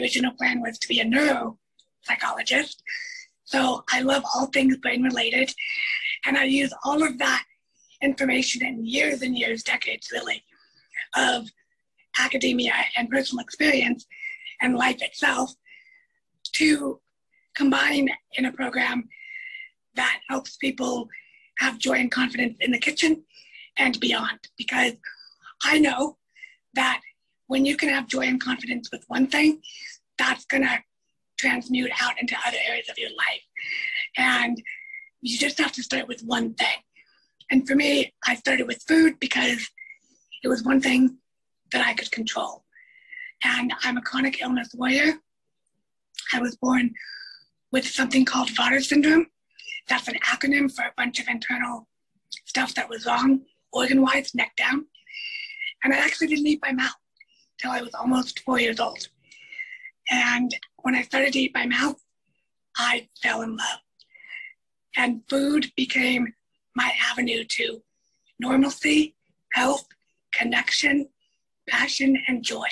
original plan was to be a neuropsychologist. So I love all things brain related. And I use all of that information and years and years, decades really, of academia and personal experience and life itself to combine in a program that helps people have joy and confidence in the kitchen and beyond. Because I know that when you can have joy and confidence with one thing, that's gonna transmute out into other areas of your life. And you just have to start with one thing. And for me, I started with food because it was one thing that I could control. And I'm a chronic illness warrior. I was born with something called Vater syndrome. That's an acronym for a bunch of internal stuff that was wrong, organ wise, neck down. And I actually didn't eat by mouth till I was almost four years old. And when I started to eat by mouth, I fell in love. And food became my avenue to normalcy, health, connection, passion, and joy.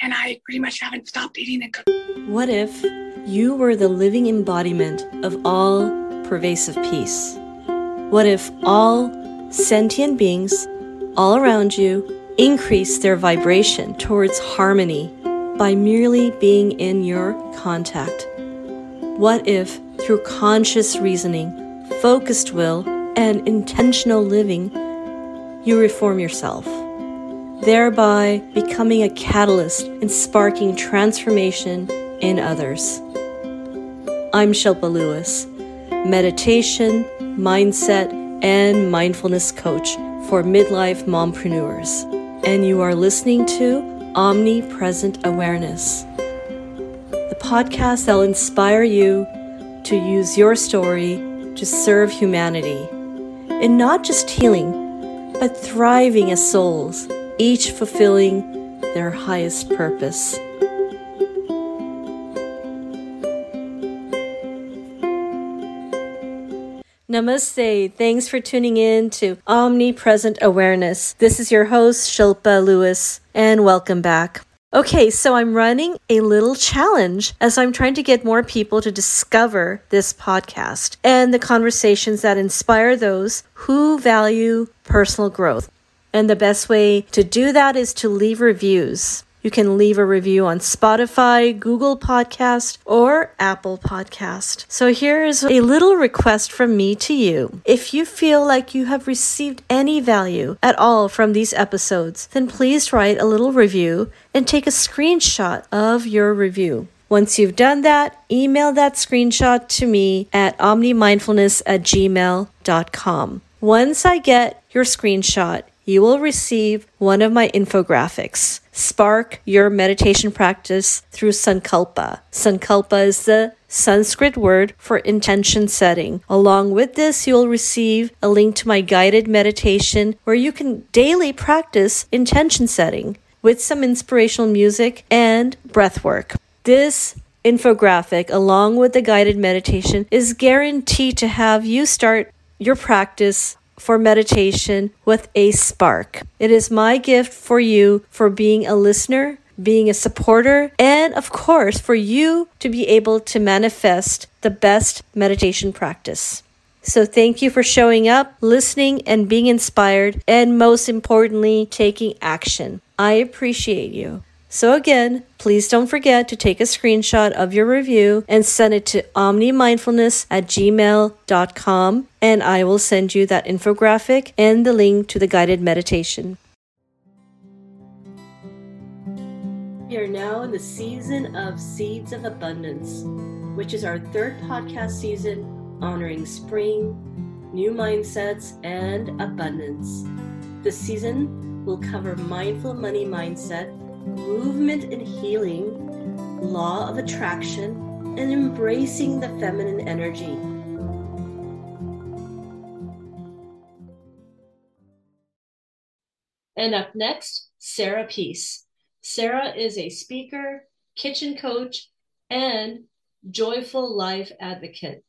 And I pretty much haven't stopped eating and cooking. What if you were the living embodiment of all pervasive peace? What if all sentient beings all around you increase their vibration towards harmony by merely being in your contact? What if, through conscious reasoning, focused will, and intentional living, you reform yourself, thereby becoming a catalyst in sparking transformation in others? I'm Shilpa Lewis, meditation, mindset, and mindfulness coach for midlife mompreneurs and you are listening to Omnipresent Awareness, the podcast that will inspire you to use your story to serve humanity in not just healing, but thriving as souls, each fulfilling their highest purpose. Namaste. Thanks for tuning in to Omnipresent Awareness. This is your host, Shilpa Lewis, and welcome back. Okay, so I'm running a little challenge as I'm trying to get more people to discover this podcast and the conversations that inspire those who value personal growth. And the best way to do that is to leave reviews. You can leave a review on Spotify, Google Podcast, or Apple Podcast. So here's a little request from me to you. If you feel like you have received any value at all from these episodes, then please write a little review and take a screenshot of your review. Once you've done that, email that screenshot to me at omnimindfulness at gmail.com. Once I get your screenshot, you will receive one of my infographics. Spark your meditation practice through Sankalpa. Sankalpa is the Sanskrit word for intention setting. Along with this, you'll receive a link to my guided meditation where you can daily practice intention setting with some inspirational music and breath work. This infographic, along with the guided meditation, is guaranteed to have you start your practice for meditation with a spark. It is my gift for you for being a listener, being a supporter, and of course, for you to be able to manifest the best meditation practice. So, thank you for showing up, listening, and being inspired, and most importantly, taking action. I appreciate you. So, again, please don't forget to take a screenshot of your review and send it to omnimindfulness at gmail.com, and I will send you that infographic and the link to the guided meditation. We are now in the season of Seeds of Abundance, which is our third podcast season honoring spring, new mindsets, and abundance. This season will cover mindful money mindset movement and healing, law of attraction, and embracing the feminine energy. And up next, Sarah Peace. Sarah is a speaker, kitchen coach, and joyful life advocate.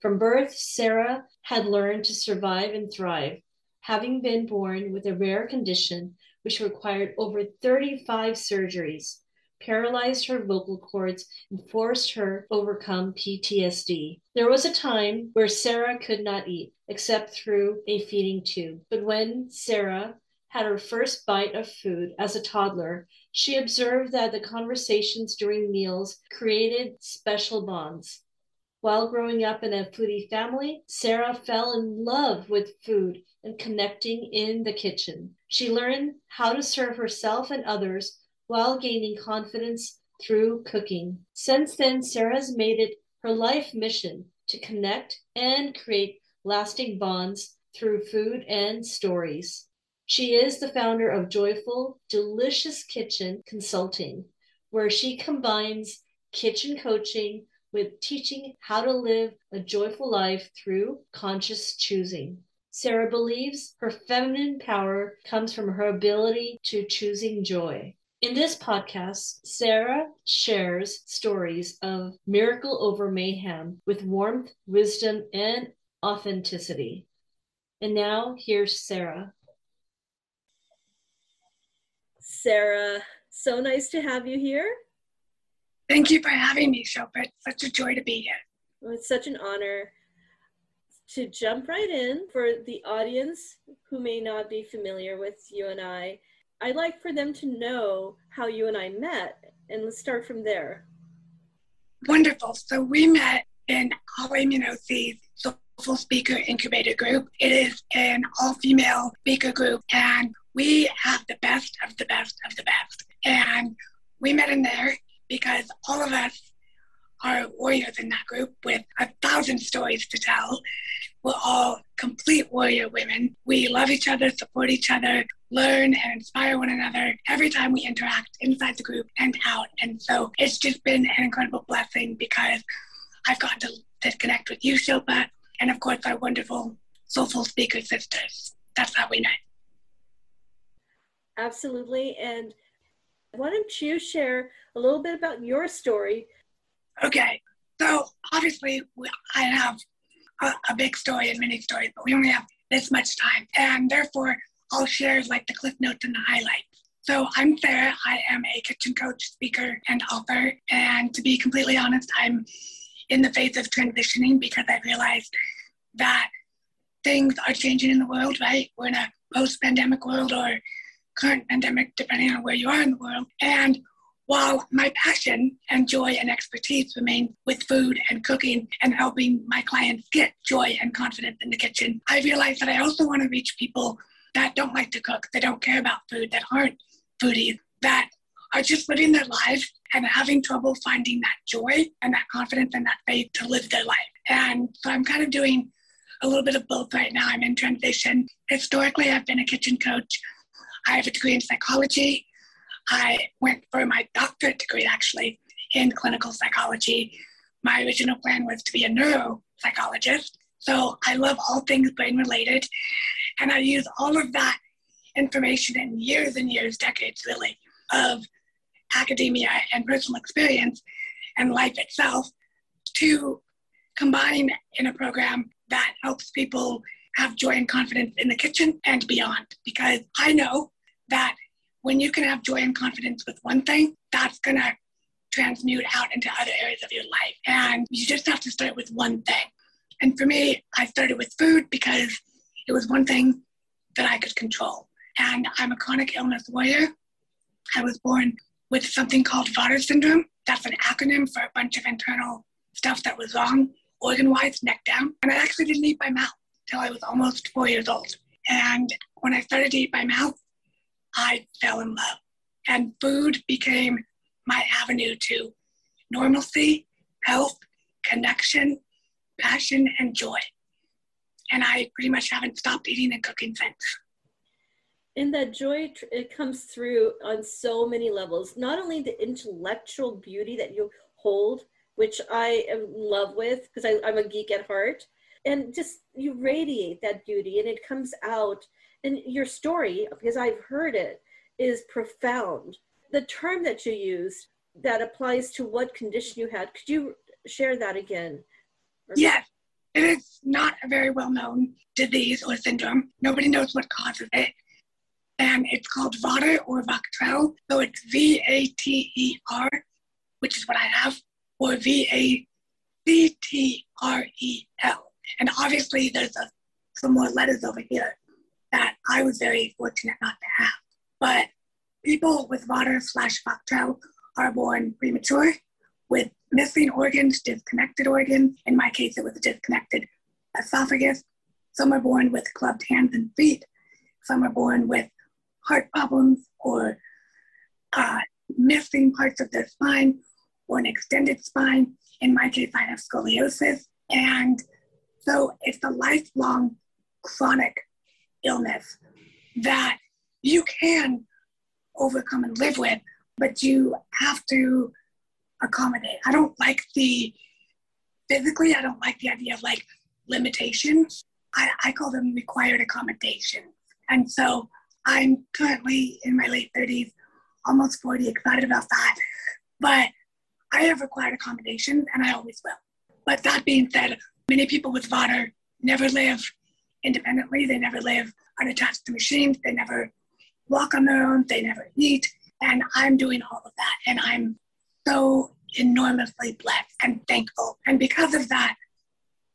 From birth, Sarah had learned to survive and thrive, having been born with a rare condition which required over 35 surgeries, paralyzed her vocal cords, and forced her to overcome PTSD. There was a time where Sarah could not eat except through a feeding tube. But when Sarah had her first bite of food as a toddler, she observed that the conversations during meals created special bonds. While growing up in a foodie family, Sarah fell in love with food and connecting in the kitchen. She learned how to serve herself and others while gaining confidence through cooking. Since then, Sarah has made it her life mission to connect and create lasting bonds through food and stories. She is the founder of Joyful Delicious Kitchen Consulting, where she combines kitchen coaching with teaching how to live a joyful life through conscious choosing. Sarah believes her feminine power comes from her ability to choosing joy. In this podcast, Sarah shares stories of miracle over mayhem with warmth, wisdom, and authenticity. And now, here's Sarah. Sarah, so nice to have you here. Thank you for having me, Shilpa. It's such a joy to be here. Well, it's such an honor to jump right in for the audience who may not be familiar with you and I. I'd like for them to know how you and I met, and let's start from there. Wonderful. So we met in Immunocy's Soulful Speaker Incubator Group. It is an all-female speaker group, and we have the best of the best of the best. And we met in there because all of us are warriors in that group with a thousand stories to tell. We're all complete warrior women. We love each other, support each other, learn and inspire one another every time we interact inside the group and out. And so it's just been an incredible blessing because I've gotten to, to connect with you, Shilpa, and of course our wonderful soulful speaker sisters. That's how we met. Absolutely. And why don't you share a little bit about your story? Okay. So obviously, I have a, a big story and many stories, but we only have this much time. And therefore, I'll share like the cliff notes and the highlights. So I'm Sarah. I am a kitchen coach, speaker, and author. And to be completely honest, I'm in the phase of transitioning because I realized that things are changing in the world, right? We're in a post-pandemic world or current pandemic, depending on where you are in the world. And while my passion and joy and expertise remain with food and cooking and helping my clients get joy and confidence in the kitchen, I realize that I also want to reach people that don't like to cook, that don't care about food, that aren't foodies, that are just living their lives and having trouble finding that joy and that confidence and that faith to live their life. And so I'm kind of doing a little bit of both right now. I'm in transition. Historically, I've been a kitchen coach. I have a degree in psychology. I went for my doctorate degree actually in clinical psychology. My original plan was to be a neuropsychologist. So I love all things brain related. And I use all of that information in years and years, decades really, of academia and personal experience and life itself to combine in a program that helps people have joy and confidence in the kitchen and beyond. Because I know that when you can have joy and confidence with one thing, that's going to transmute out into other areas of your life. And you just have to start with one thing. And for me, I started with food because it was one thing that I could control. And I'm a chronic illness warrior. I was born with something called Vater syndrome. That's an acronym for a bunch of internal stuff that was wrong, organ wise, neck down. And I actually didn't eat by mouth till I was almost four years old. And when I started to eat by mouth, I fell in love. And food became my avenue to normalcy, health, connection, passion, and joy. And I pretty much haven't stopped eating and cooking since. And that joy, it comes through on so many levels. Not only the intellectual beauty that you hold, which I am in love with because I'm a geek at heart, and just you radiate that beauty and it comes out and your story because i've heard it is profound the term that you used that applies to what condition you had could you share that again yes it is not a very well known disease or syndrome nobody knows what causes it and it's called Vater or Vacterl. So it's V A T E R, which is what I have, or V A C T R E L. And obviously, there's a, some more letters over here that I was very fortunate not to have. But people with Vater slash Vacterl are born premature with missing organs, disconnected organs. In my case, it was a disconnected esophagus. Some are born with clubbed hands and feet. Some are born with heart problems or uh, missing parts of their spine or an extended spine. In my case, I have scoliosis. And so it's a lifelong chronic illness that you can overcome and live with, but you have to accommodate. I don't like the physically, I don't like the idea of like limitations. I, I call them required accommodations. And so I'm currently in my late 30s, almost 40, excited about that. But I have required accommodations and I always will. But that being said, many people with Vater never live independently. They never live unattached to machines. They never walk on their own. They never eat. And I'm doing all of that. And I'm so enormously blessed and thankful. And because of that,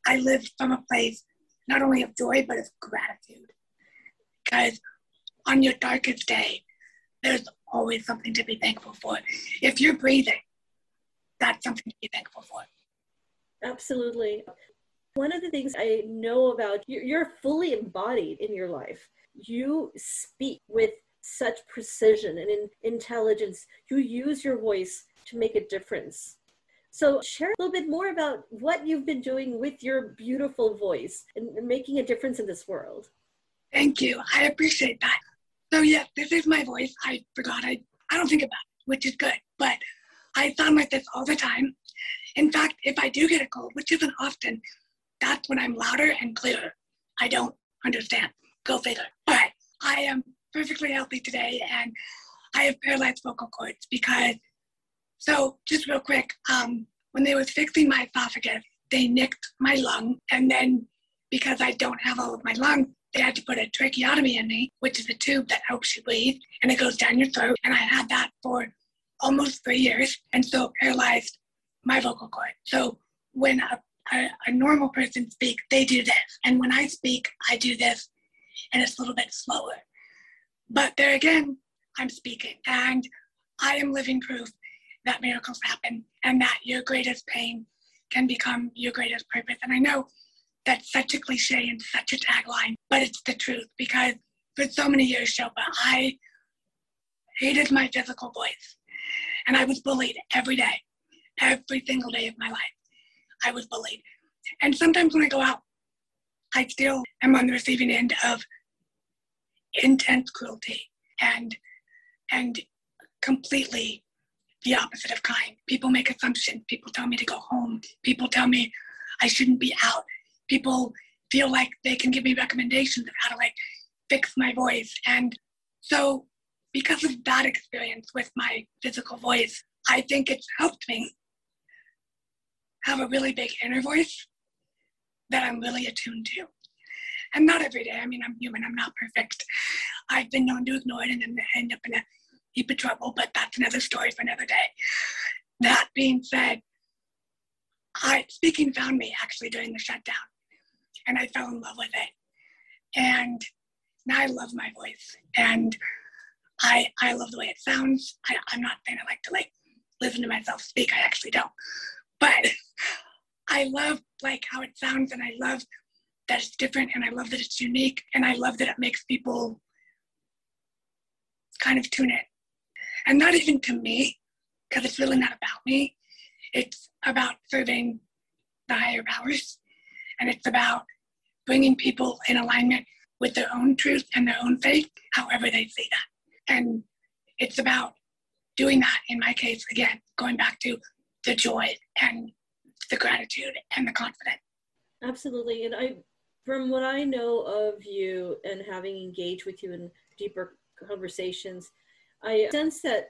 I live from a place not only of joy, but of gratitude. Because on your darkest day, there's always something to be thankful for. If you're breathing, that's something to be thankful for. Absolutely. One of the things I know about you, you're fully embodied in your life. You speak with such precision and intelligence. You use your voice to make a difference. So, share a little bit more about what you've been doing with your beautiful voice and making a difference in this world. Thank you. I appreciate that. So, yes, this is my voice. I forgot. I, I don't think about it, which is good. But I sound like this all the time. In fact, if I do get a cold, which isn't often, that's when I'm louder and clearer. I don't understand. Go figure. But I am perfectly healthy today and I have paralyzed vocal cords because so just real quick, um, when they was fixing my esophagus, they nicked my lung, and then because I don't have all of my lung, they had to put a tracheotomy in me, which is a tube that helps you breathe, and it goes down your throat. And I had that for almost three years, and so paralyzed my vocal cord. So when a, a, a normal person speaks, they do this, and when I speak, I do this, and it's a little bit slower. But there again, I'm speaking, and I am living proof that miracles happen and that your greatest pain can become your greatest purpose. And I know that's such a cliche and such a tagline, but it's the truth because for so many years, Shilpa, I hated my physical voice. And I was bullied every day, every single day of my life. I was bullied. And sometimes when I go out, I still am on the receiving end of intense cruelty and and completely the opposite of kind. People make assumptions. People tell me to go home. People tell me I shouldn't be out. People feel like they can give me recommendations of how to like fix my voice. And so because of that experience with my physical voice, I think it's helped me have a really big inner voice that I'm really attuned to. And not every day. I mean, I'm human. I'm not perfect. I've been known to ignore it and then end up in a heap of trouble, but that's another story for another day. That being said, I speaking found me actually during the shutdown, and I fell in love with it. And now I love my voice, and I I love the way it sounds. I, I'm not saying I like to like listen to myself speak. I actually don't, but I love like how it sounds, and I love that it's different, and I love that it's unique, and I love that it makes people kind of tune in and not even to me, because it's really not about me. It's about serving the higher powers, and it's about bringing people in alignment with their own truth and their own faith, however they see that. And it's about doing that, in my case, again, going back to the joy and the gratitude and the confidence. Absolutely. And I, from what I know of you and having engaged with you in deeper conversations, I sense that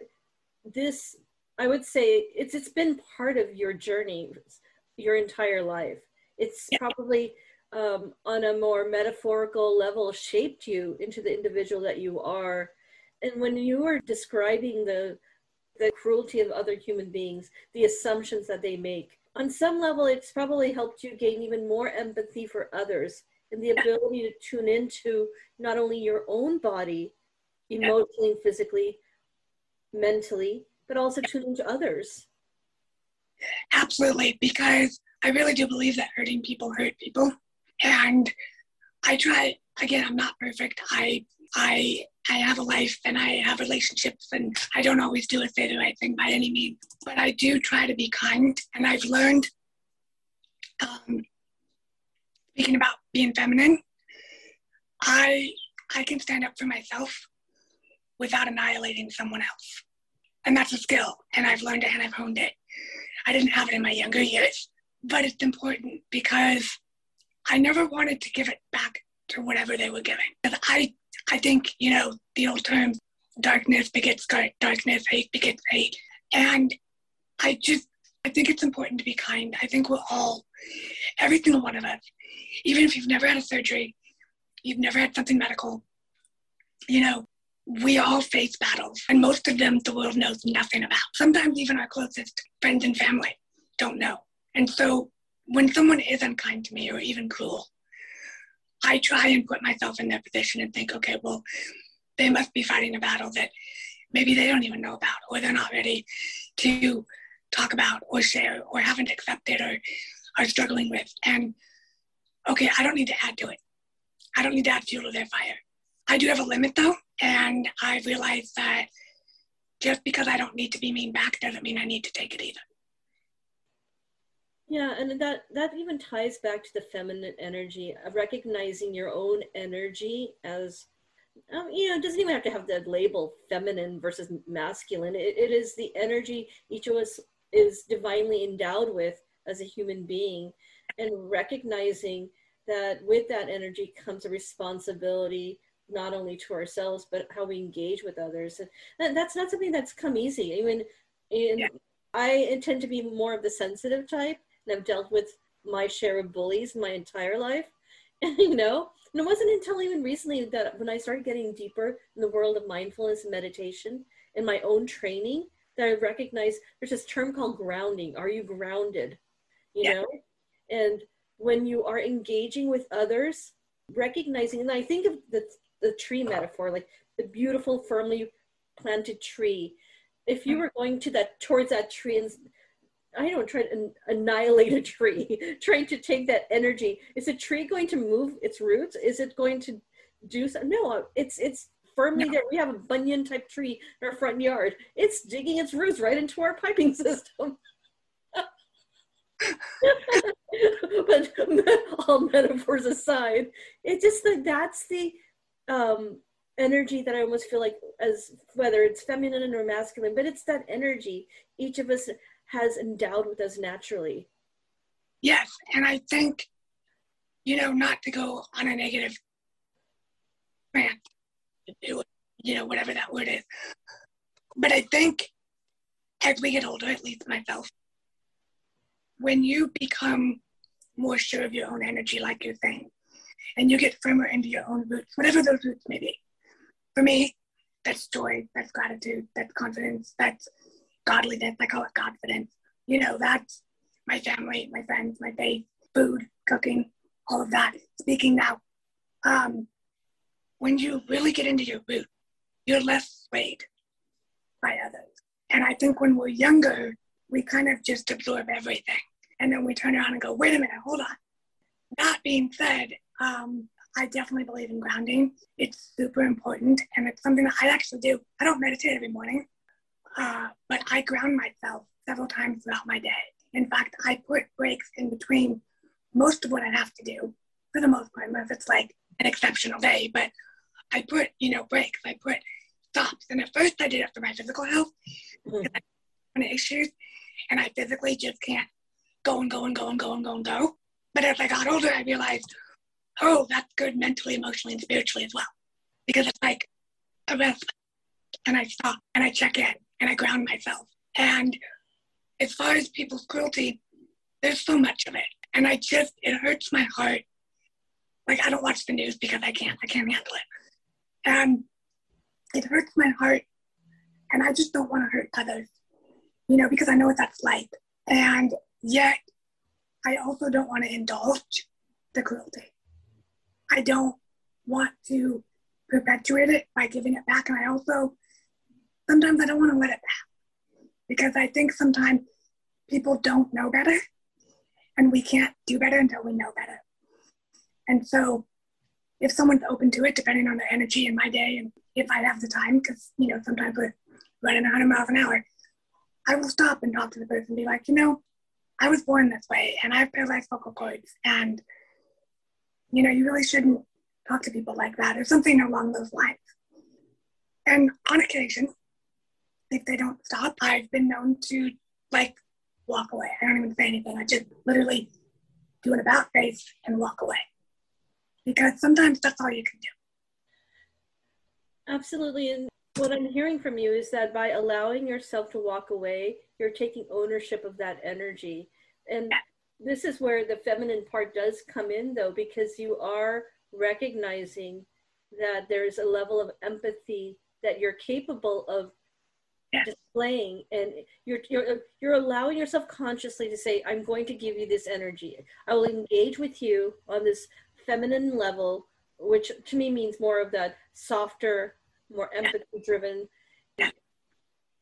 this, I would say, it's it's been part of your journey, your entire life. It's probably um, on a more metaphorical level shaped you into the individual that you are. And when you were describing the the cruelty of other human beings, the assumptions that they make, on some level, it's probably helped you gain even more empathy for others and the ability to tune into not only your own body, emotionally, physically, mentally, but also tune into others. Absolutely, because I really do believe that hurting people hurt people. And I try again, I'm not perfect. I I I have a life and I have relationships and I don't always do say the right thing by any means. But I do try to be kind and I've learned um, speaking about being feminine, I I can stand up for myself without annihilating someone else. And that's a skill and I've learned it and I've honed it. I didn't have it in my younger years, but it's important because I never wanted to give it back to whatever they were giving. I, I think, you know, the old term, darkness begets darkness, hate begets hate. And I just, I think it's important to be kind. I think we're all, every single one of us, even if you've never had a surgery, you've never had something medical, you know, we all face battles, and most of them the world knows nothing about. Sometimes even our closest friends and family don't know. And so when someone is unkind to me or even cruel, I try and put myself in their position and think, okay, well, they must be fighting a battle that maybe they don't even know about, or they're not ready to talk about or share, or haven't accepted or are struggling with. And okay, I don't need to add to it. I don't need to add fuel to their fire. I do have a limit though, and I realize that just because I don't need to be mean back doesn't mean I need to take it either. Yeah, and that that even ties back to the feminine energy of recognizing your own energy as um, you know, it doesn't even have to have the label feminine versus masculine. It, it is the energy each of us is divinely endowed with as a human being, and recognizing that with that energy comes a responsibility not only to ourselves but how we engage with others and that's not something that's come easy i mean in, yeah. i intend to be more of the sensitive type and i've dealt with my share of bullies my entire life and you know? And it wasn't until even recently that when i started getting deeper in the world of mindfulness and meditation and my own training that i recognized there's this term called grounding. Are you grounded? You yeah. know? And when you are engaging with others recognizing and i think of the the tree metaphor, like the beautiful, firmly planted tree. If you mm-hmm. were going to that towards that tree and I don't try to annihilate a tree, trying to take that energy. Is a tree going to move its roots? Is it going to do something? No, it's it's firmly no. there. We have a banyan type tree in our front yard. It's digging its roots right into our piping system. but all metaphors aside, it's just that that's the um, energy that I almost feel like as whether it's feminine or masculine, but it's that energy each of us has endowed with us naturally. Yes, and I think, you know, not to go on a negative rant, you know, whatever that word is, but I think as we get older, at least myself, when you become more sure of your own energy, like you're saying, and you get firmer into your own roots, whatever those roots may be. For me, that's joy, that's gratitude, that's confidence, that's godliness. I call it confidence. You know, that's my family, my friends, my faith, food, cooking, all of that. Speaking now, um, when you really get into your root, you're less swayed by others. And I think when we're younger, we kind of just absorb everything. And then we turn around and go, wait a minute, hold on. That being said, um, I definitely believe in grounding. It's super important, and it's something that I actually do. I don't meditate every morning, uh, but I ground myself several times throughout my day. In fact, I put breaks in between most of what I have to do, for the most part, unless it's like an exceptional day. But I put, you know, breaks. I put stops. And at first, I did it for my physical health, mm-hmm. issues, and I physically just can't go and go and go and go and go and go. But as I got older, I realized oh, that's good mentally, emotionally, and spiritually as well. Because it's like a rest and I stop and I check in and I ground myself. And as far as people's cruelty, there's so much of it. And I just, it hurts my heart Like I don't watch the news because I can't. I can't handle it. And it hurts my heart. And I just don't want to hurt others, you know, because I know what that's like. And yet, I also don't want to indulge the cruelty. I don't want to perpetuate it by giving it back. And I also, sometimes I don't want to let it back because I think sometimes people don't know better and we can't do better until we know better. And so if someone's open to it, depending on their energy in my day and if I have the time, because, you know, sometimes we're running 100 miles an hour, I will stop and talk to the person and be like, you know, I was born this way and I have paralyzed vocal cords and, you know, you really shouldn't talk to people like that or something along those lines. And on occasion, if they don't stop, I've been known to like walk away. I don't even say anything. I just literally do an about face and walk away. Because sometimes that's all you can do. Absolutely. And what I'm hearing from you is that by allowing yourself to walk away, you're taking ownership of that energy. And yeah. this is where the feminine part does come in, though, because you are recognizing that there's a level of empathy that you're capable of displaying and you're, you're you're allowing yourself consciously to say i'm going to give you this energy. I will engage with you on this feminine level which to me means more of that softer more empathy driven yeah.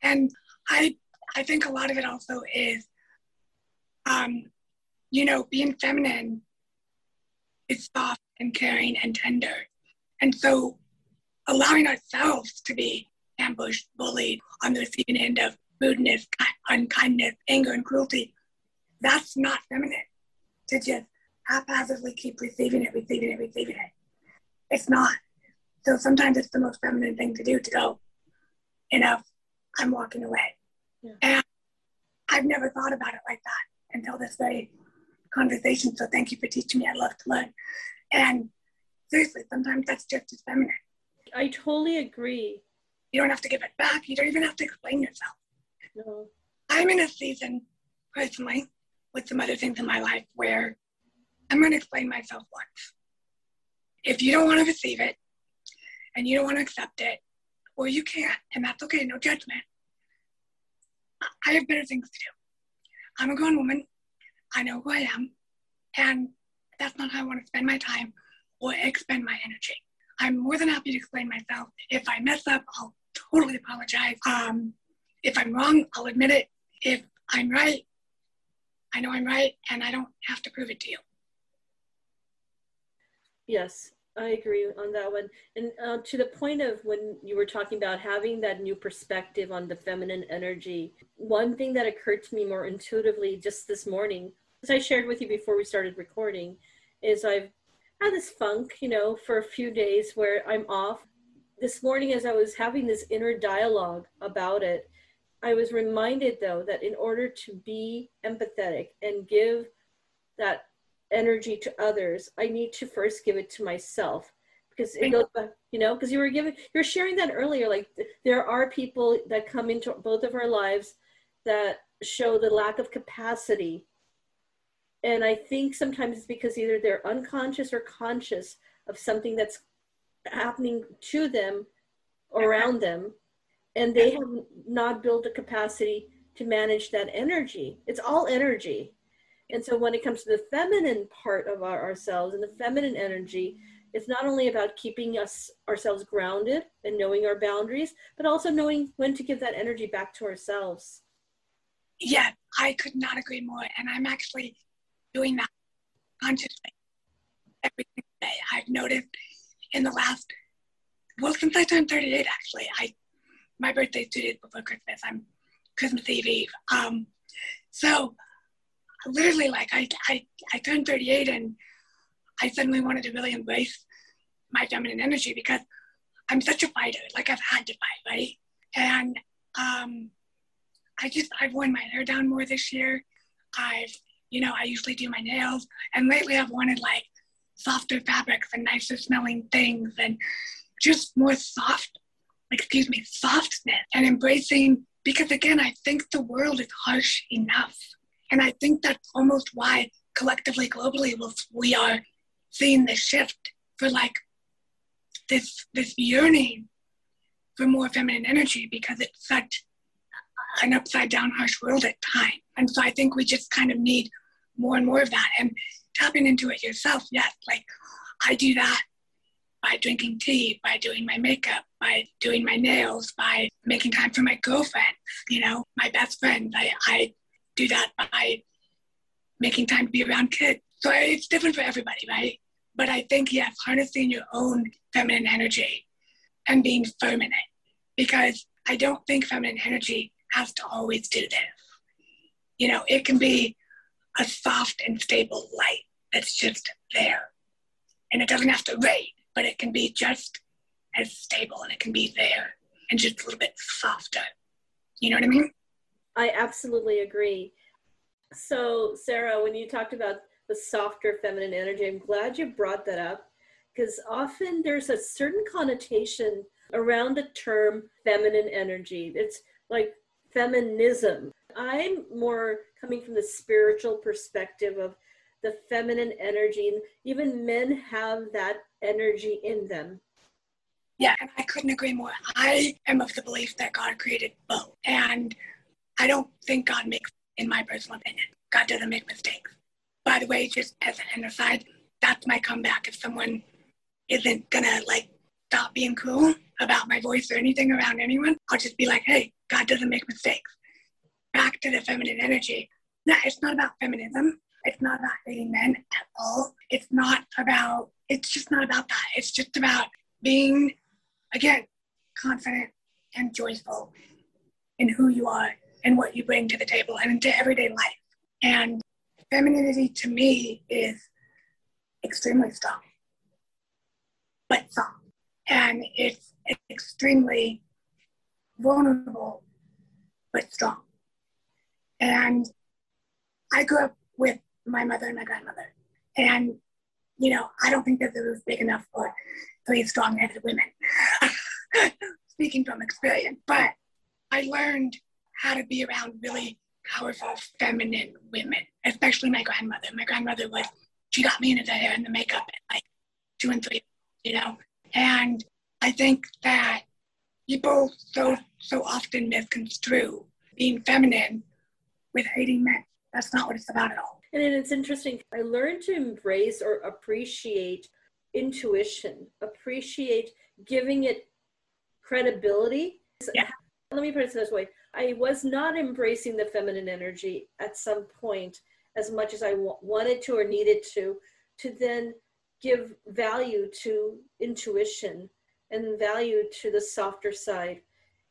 and i i think a lot of it also is um you know being feminine is soft and caring and tender. And so allowing ourselves to be ambushed, bullied on the receiving end of rudeness, unkindness, anger, and cruelty. That's not feminine to just haphazardly keep receiving it, receiving it, receiving it. It's not. So sometimes it's the most feminine thing to do to go, enough, I'm walking away. Yeah. And I've never thought about it like that until this very conversation. So thank you for teaching me. I love to learn. And seriously, sometimes that's just as feminine. I totally agree. You don't have to give it back. You don't even have to explain yourself. No. I'm in a season, personally, with some other things in my life where I'm going to explain myself once. If you don't want to receive it and you don't want to accept it, or you can't, and that's okay, no judgment. I have better things to do. I'm a grown woman. I know who I am. And that's not how I want to spend my time or expend my energy. I'm more than happy to explain myself. If I mess up, I'll totally apologize. Um, if I'm wrong, I'll admit it. If I'm right, I know I'm right, and I don't have to prove it to you. Yes, I agree on that one. And uh, to the point of when you were talking about having that new perspective on the feminine energy, one thing that occurred to me more intuitively just this morning, as I shared with you before we started recording, is I've had this funk, you know, for a few days where I'm off this morning, as I was having this inner dialogue about it, I was reminded though that in order to be empathetic and give that energy to others, I need to first give it to myself because it goes back, you know, because you were giving, you're sharing that earlier. Like there are people that come into both of our lives that show the lack of capacity. And I think sometimes it's because either they're unconscious or conscious of something that's happening to them around them and they have not built a capacity to manage that energy. It's all energy. And so when it comes to the feminine part of our, ourselves and the feminine energy it's not only about keeping us ourselves grounded and knowing our boundaries but also knowing when to give that energy back to ourselves. Yeah i could not agree more. And i'm actually doing that consciously every day. I've noticed in the last, well, since I turned 38, actually. I my birthday's two days before Christmas. I'm Christmas Eve Eve. Um, so literally, like I, I, I turned 38 and I suddenly wanted to really embrace my feminine energy because I'm such a fighter. Like I've had to fight, right? And um, I just I've worn my hair down more this year. I've you know I usually do my nails, and lately I've wanted like softer fabrics and nicer smelling things and just more soft, excuse me, softness and embracing. Because again, I think the world is harsh enough. And I think that's almost why collectively, globally, we are seeing the shift for like this this yearning for more feminine energy because it's such an upside down harsh world at times. And so I think we just kind of need more and more of that and tapping into it yourself. Yes, like I do that by drinking tea, by doing my makeup, by doing my nails, by making time for my girlfriend, you know, my best friend. I, I do that by making time to be around kids. So it's different for everybody, right? But I think, yes, harnessing your own feminine energy and being firm in it. Because I don't think feminine energy has to always do this. You know, it can be a soft and stable light that's just there. And it doesn't have to rain but it can be just as stable and it can be there and just a little bit softer. You know what I mean? I absolutely agree. So, Sarah, when you talked about the softer feminine energy, I'm glad you brought that up because often there's a certain connotation around the term feminine energy. It's like feminism. I'm more coming from the spiritual perspective of the feminine energy. And even men have that energy in them. Yeah, and I couldn't agree more. I am of the belief that God created both. And I don't think God makes, in my personal opinion, God doesn't make mistakes. By the way, just as an aside, that's my comeback. If someone isn't gonna like stop being cool about my voice or anything around anyone, I'll just be like, hey, God doesn't make mistakes. To the feminine energy. No, it's not about feminism. It's not about hating men at all. It's not about, it's just not about that. It's just about being, again, confident and joyful in who you are and what you bring to the table and into everyday life. And femininity to me is extremely strong, but soft. And it's extremely vulnerable, but strong. And I grew up with my mother and my grandmother. And, you know, I don't think that it was big enough for three strong headed women, speaking from experience. But I learned how to be around really powerful feminine women, especially my grandmother. My grandmother was, she got me into the hair and the makeup at like two and three, you know. And I think that people so so often misconstrue being feminine with hating men. That's not what it's about at all. And it's interesting. I learned to embrace or appreciate intuition, appreciate giving it credibility. Yeah. Let me put it this way I was not embracing the feminine energy at some point as much as I wanted to or needed to, to then give value to intuition and value to the softer side.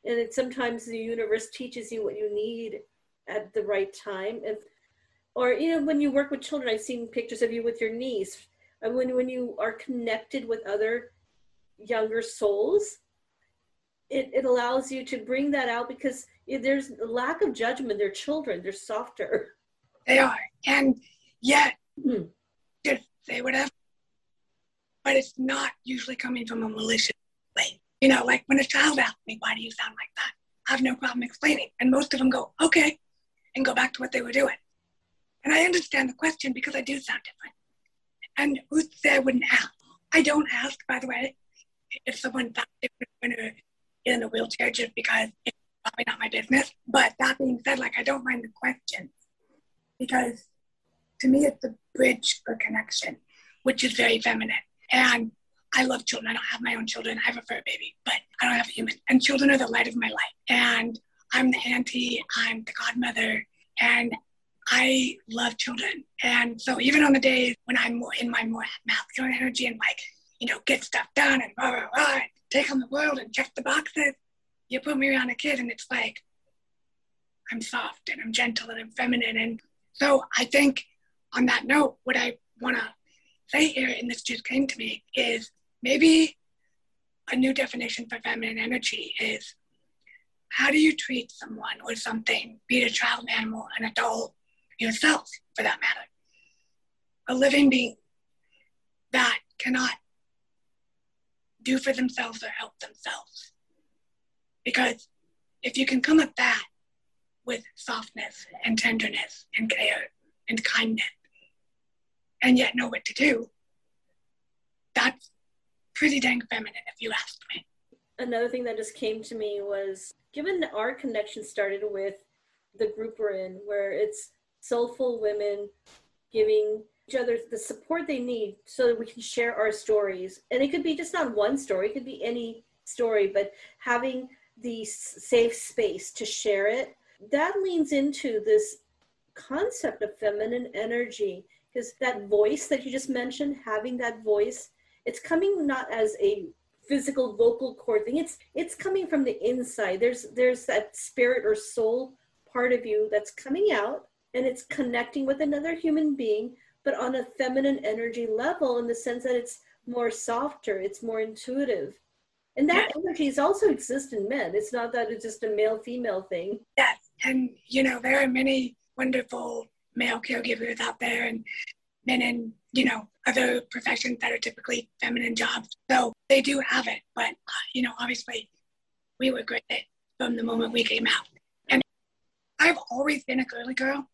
And it, sometimes the universe teaches you what you need at the right time. And or you know when you work with children i've seen pictures of you with your niece. And when, when you are connected with other younger souls it, it allows you to bring that out because there's a lack of judgment. They're children. They're softer. They are. And yet hmm. just say whatever but it's not usually coming from a malicious way you know like when a child asks me why do you sound like that? I have no problem explaining. And most of them go okay and go back to what they were doing and I understand the question because I do sound different. And who said I wouldn't ask? I don't ask, by the way, if someone thought different or in a wheelchair just because it's probably not my business. But that being said, like I don't mind the question because to me it's a bridge for connection, which is very feminine. And I love children. I don't have my own children. I have a fur baby, but I don't have a human. And children are the light of my life. And I'm the auntie, I'm the godmother, and I love children. And so even on the days when I'm in my more masculine energy and like, you know, get stuff done and blah, blah, blah, take on the world and check the boxes, you put me around a kid and it's like, I'm soft and I'm gentle and I'm feminine. And so I think on that note, what I want to say here, and this just came to me, is maybe a new definition for feminine energy is how do you treat someone or something, be it a child, an animal, an adult, yourself for that matter. A living being that cannot do for themselves or help themselves. Because if you can come at that with softness and tenderness and care and kindness, and yet know what to do, that's pretty dang feminine, if you ask me. Another thing that just came to me was given our connection started with the group we're in, where it's soulful women giving each other the support they need so that we can share our stories. And it could be just not one story, it could be any story, but having the safe space to share it, that leans into this concept of feminine energy because that voice that you just mentioned having that voice it's coming not as a physical vocal cord thing. It's it's coming from the inside. There's there's that spirit or soul part of you that's coming out and it's connecting with another human being but on a feminine energy level in the sense that it's more softer it's more intuitive. And that yeah. energies also exist in men. It's not that it's just a male female thing. Yes and you know there are many wonderful male caregivers out there and men in, you know, other professions that are typically feminine jobs. So they do have it. But, uh, you know, obviously we were great from the moment we came out. And I've always been a girly girl.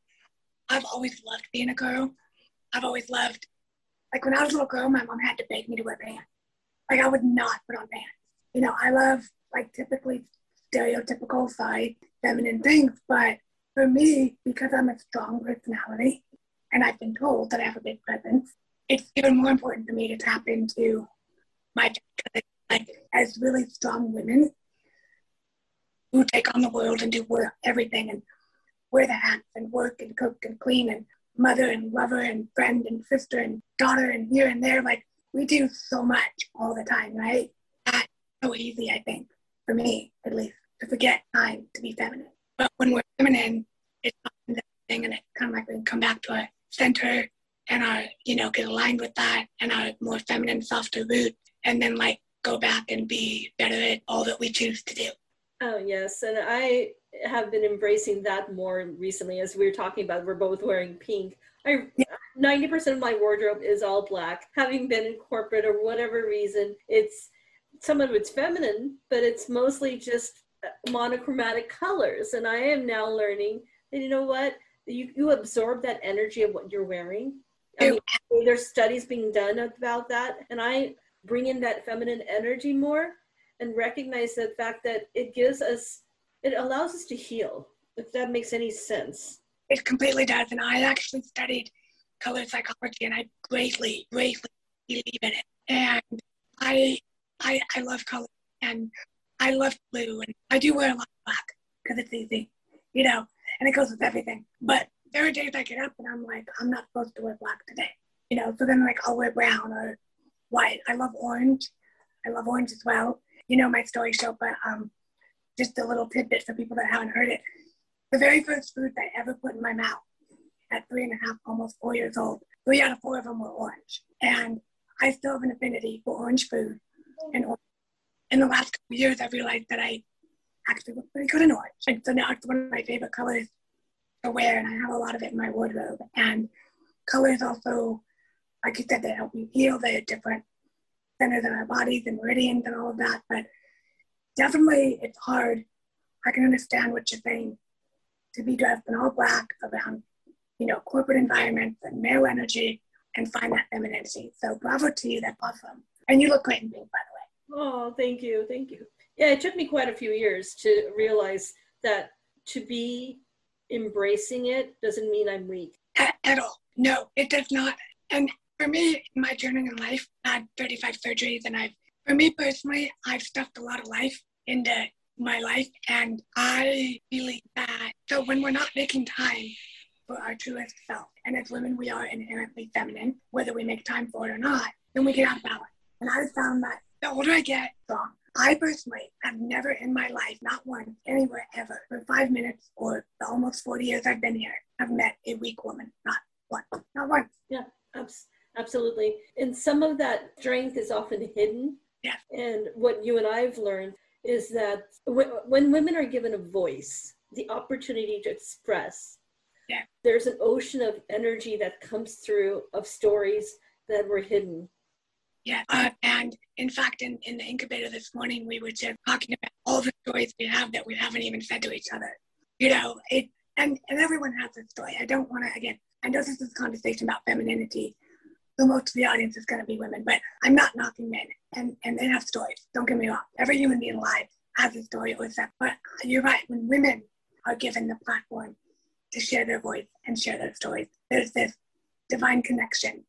I've always loved being a girl. I've always loved, like when I was a little girl, my mom had to beg me to wear pants. Like I would not put on pants. You know, I love like typically stereotypical side feminine things, but for me, because I'm a strong personality and I've been told that I have a big presence, it's even more important for me to tap into my like as really strong women who take on the world and do work, everything and wear the hats and work and cook and clean and mother and lover and friend and sister and daughter and here and there. Like we do so much all the time, right? That's so easy, I think, for me at least, to forget time to be feminine. But when we're feminine, it's not thing, and it kind of like we can come back to a center and our, you know, get aligned with that and our more feminine, softer root, and then like go back and be better at all that we choose to do. Oh yes, and I have been embracing that more recently. As we were talking about, we're both wearing pink. I ninety percent of my wardrobe is all black. Having been in corporate or whatever reason, it's some of it's feminine, but it's mostly just uh, monochromatic colors. And I am now learning that you know what you, you absorb that energy of what you're wearing. I mean, there's studies being done about that, and I bring in that feminine energy more and recognize the fact that it gives us, it allows us to heal. If that makes any sense. It completely does, and I actually studied color psychology, and I greatly, greatly believe in it. And I, I, I love color, and I love blue, and I do wear a lot of black because it's easy, you know, and it goes with everything. But there are days I get up and I'm like, I'm not supposed to wear black today, you know. So then like I'll wear brown or white. I love orange. I love orange as well. You know my story show, but um, just a little tidbit for people that haven't heard it. The very first foods I ever put in my mouth at three and a half, almost four years old, three out of four of them were orange, and I still have an affinity for orange food and orange in the last couple years, I realized that I actually look pretty good in orange. And so now it's one of my favorite colors to wear, and I have a lot of it in my wardrobe. And colors also, like you said, they help you heal. They're different centers in our bodies and meridians and all of that. But definitely, it's hard. I can understand what you're saying to be dressed in all black around, you know, corporate environments and male energy and find that femininity. So bravo to you. That's awesome. And you look great in pink, by the way. Oh, thank you. Thank you. Yeah, it took me quite a few years to realize that to be embracing it doesn't mean I'm weak. At, at all. No, it does not. And for me, my journey in life, I had 35 surgeries, and I've, for me personally, I've stuffed a lot of life into my life, and I believe that. So when we're not making time for our truest self, and as women, we are inherently feminine, whether we make time for it or not, then we get out of balance. And I've found that the older I get, wrong. I personally have never in my life, not once, anywhere ever, for five minutes or the almost 40 years I've been here, have met a weak woman. Not one. Not once. Yeah, absolutely. And some of that strength is often hidden. Yeah. And what you and I have learned is that when women are given a voice, the opportunity to express, yeah. there's an ocean of energy that comes through of stories that were hidden yeah. Uh, and in fact, in, in the incubator this morning, we were just talking about all the stories we have that we haven't even said to each other. You know, it and, and everyone has a story. I don't want to, again, I know this is a conversation about femininity, Most of the audience is going to be women, but I'm not knocking men, and and they have stories. Don't get me wrong. Every human being alive has a story or that. But you're right. When women are given the platform to share their voice and share their stories, there's this divine connection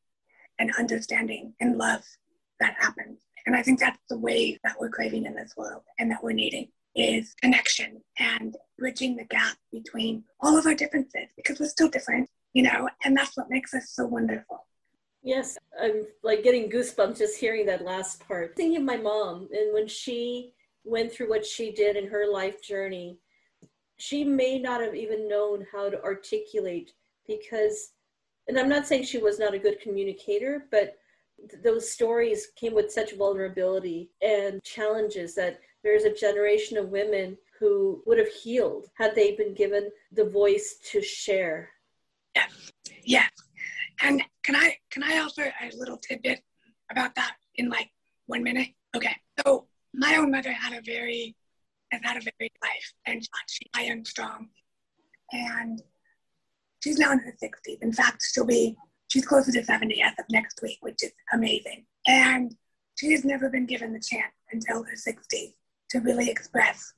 and understanding and love that happens. And I think that's the way that we're craving in this world and that we're needing is connection and bridging the gap between all of our differences because we're still different, you know, and that's what makes us so wonderful. Yes, I'm like getting goosebumps just hearing that last part. Thinking of my mom and when she went through what she did in her life journey, she may not have even known how to articulate because, and I'm not saying she was not a good communicator, but th- those stories came with such vulnerability and challenges that there's a generation of women who would have healed had they been given the voice to share. Yes, yes. And can I can I offer a little tidbit about that in like one minute? Okay. So my own mother had a very has had a very life and she's high and strong. And she's now in her 60s. In fact, she'll be she's closer to 70 as of next week, which is amazing. And she has never been given the chance until her 60s to really express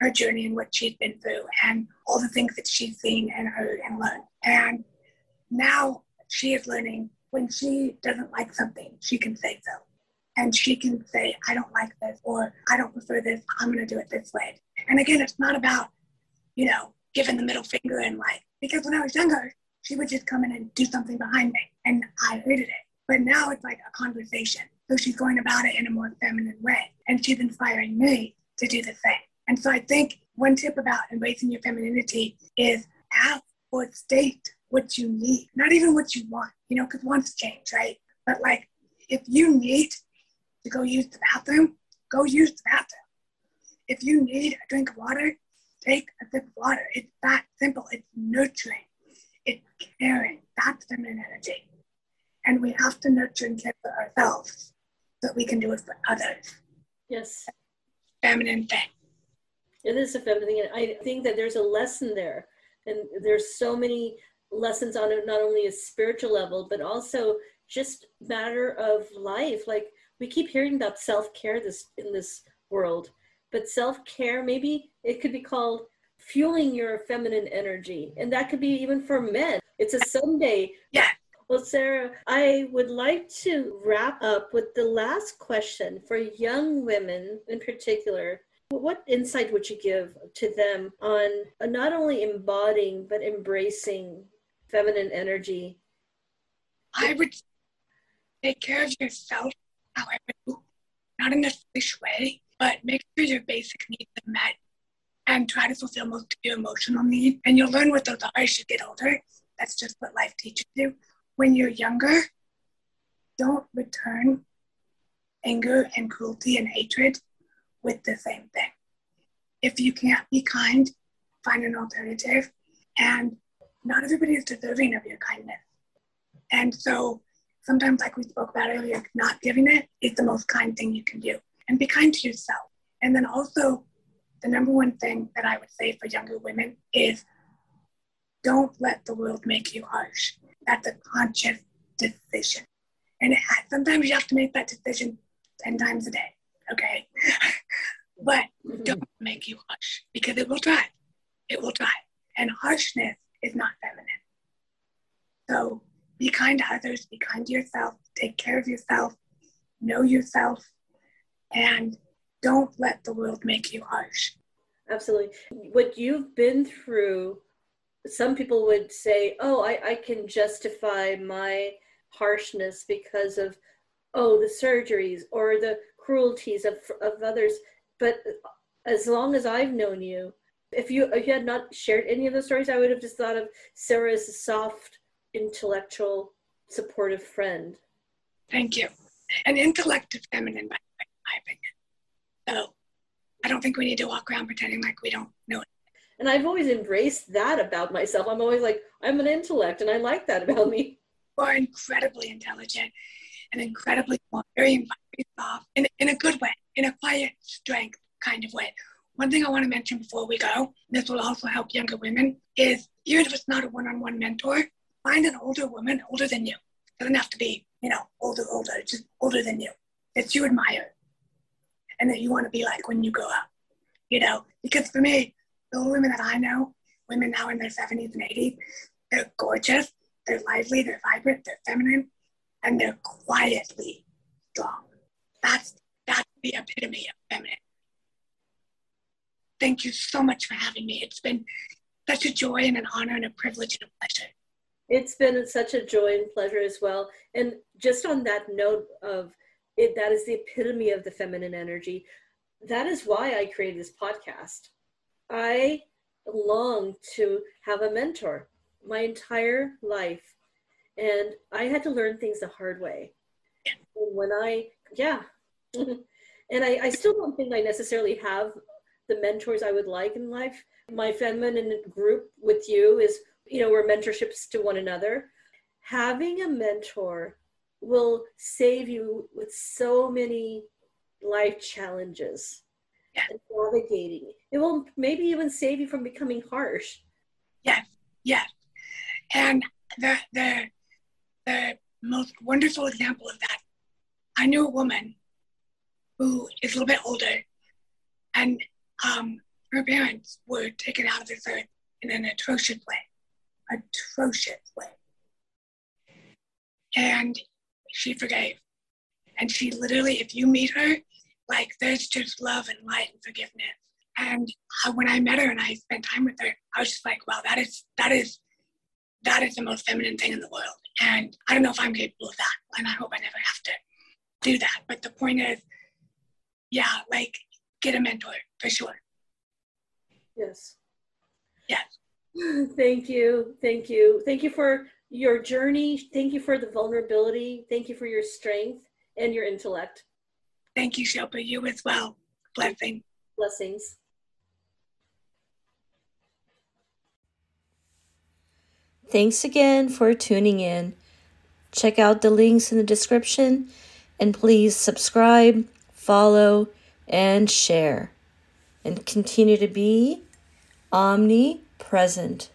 her journey and what she's been through and all the things that she's seen and heard and learned. And now she is learning when she doesn't like something, she can say so. And she can say, I don't like this, or I don't prefer this, I'm to do it this way. And again, it's not about, you know, giving the middle finger and like, because when I was younger, she would just come in and do something behind me, and I hated it. But now it's like a conversation. So she's going about it in a more feminine way, and she's inspiring me to do the same. And so I think one tip about embracing your femininity is ask or state what you need, not even what you want, you know, because wants change, right? But like, if you need to go use the bathroom, go use the bathroom. If you need a drink of water, take a sip of water. It's that simple. It's nurturing. It's caring. That's feminine energy. And we have to nurture and care for ourselves so that we can do it for others. Yes. Feminine thing. It is a feminine thing. I think that there's a lesson there. And there's so many lessons on it, not only a spiritual level, but also just matter of life. Like we keep hearing about self-care this in this world, but self-care, maybe it could be called fueling your feminine energy. And that could be even for men. It's a Sunday. Yeah. Well, Sarah, I would like to wrap up with the last question for young women in particular. What insight would you give to them on uh, not only embodying but embracing feminine energy? I would take care of yourself, however, not in a selfish way, but make sure your basic needs are met and try to fulfill most of your emotional needs. And you'll learn what those are as you get older. That's just what life teaches you. When you're younger, don't return anger and cruelty and hatred with the same thing. If you can't be kind, find an alternative and not everybody is deserving of your kindness. And so sometimes, like we spoke about earlier, not giving it is the most kind thing you can do. And be kind to yourself. And then also, the number one thing that I would say for younger women is don't let the world make you harsh. That's a conscious decision. And it, sometimes you have to make that decision 10 times a day, okay? but mm-hmm. don't make you harsh because it will try. It will try. And harshness is not feminine. So be kind to others, be kind to yourself, take care of yourself, know yourself, and don't let the world make you harsh. Absolutely. What you've been through, some people would say, oh, I, I can justify my harshness because of, oh, the surgeries or the cruelties of, of others. But as long as I've known you, if you if you had not shared any of those stories, I would have just thought of Sarah as a soft, intellectual, supportive friend. Thank you. An intellect is feminine, by my opinion. So I don't think we need to walk around pretending like we don't know it. And I've always embraced that about myself. I'm always like, I'm an intellect, and I like that about me. You are incredibly intelligent and incredibly very, very soft in, in a good way, in a quiet strength kind of way. One thing I want to mention before we go, this will also help younger women, is even if it's not a one on one mentor, find an older woman older than you. It doesn't have to be you know, older, older, just older than you, that you admire and that you want to be like when you grow up, you know? Because for me, the women that I know, women now in their 70s and 80s, they're gorgeous, they're lively, they're vibrant, they're feminine, and they're quietly strong. That's that's the epitome of feminine. Thank you so much for having me. It's been such a joy and an honor and a privilege and a pleasure. It's been such a joy and pleasure as well. And just on that note of it, that is the epitome of the feminine energy. That is why I created this podcast. I long to have a mentor my entire life. And I had to learn things the hard way. And when I, yeah. and I, I still don't think I necessarily have the mentors I would like in life. My feminine group with you is, you know, we're mentorships to one another. Having a mentor will save you with so many life challenges yeah. and navigating. It will maybe even save you from becoming harsh. Yes, yes. And the the the most wonderful example of that, I knew a woman who is a little bit older, and um, her parents were taken out of this earth in an atrocious way, atrocious way. And she forgave. And she literally, if you meet her, like there's just love and light and forgiveness. And when I met her and I spent time with her, I was just like, wow, that is that is that is the most feminine thing in the world. And I don't know if I'm capable of that. And I hope I never have to do that. But the point is, yeah, like get a mentor for sure. Yes. Yes. Thank you. Thank you. Thank you for your journey. Thank you for the vulnerability. Thank you for your strength and your intellect. Thank you, Shilpa. You as well. Blessing. Blessings. Thanks again for tuning in. Check out the links in the description and please subscribe, follow, and share. And continue to be omnipresent.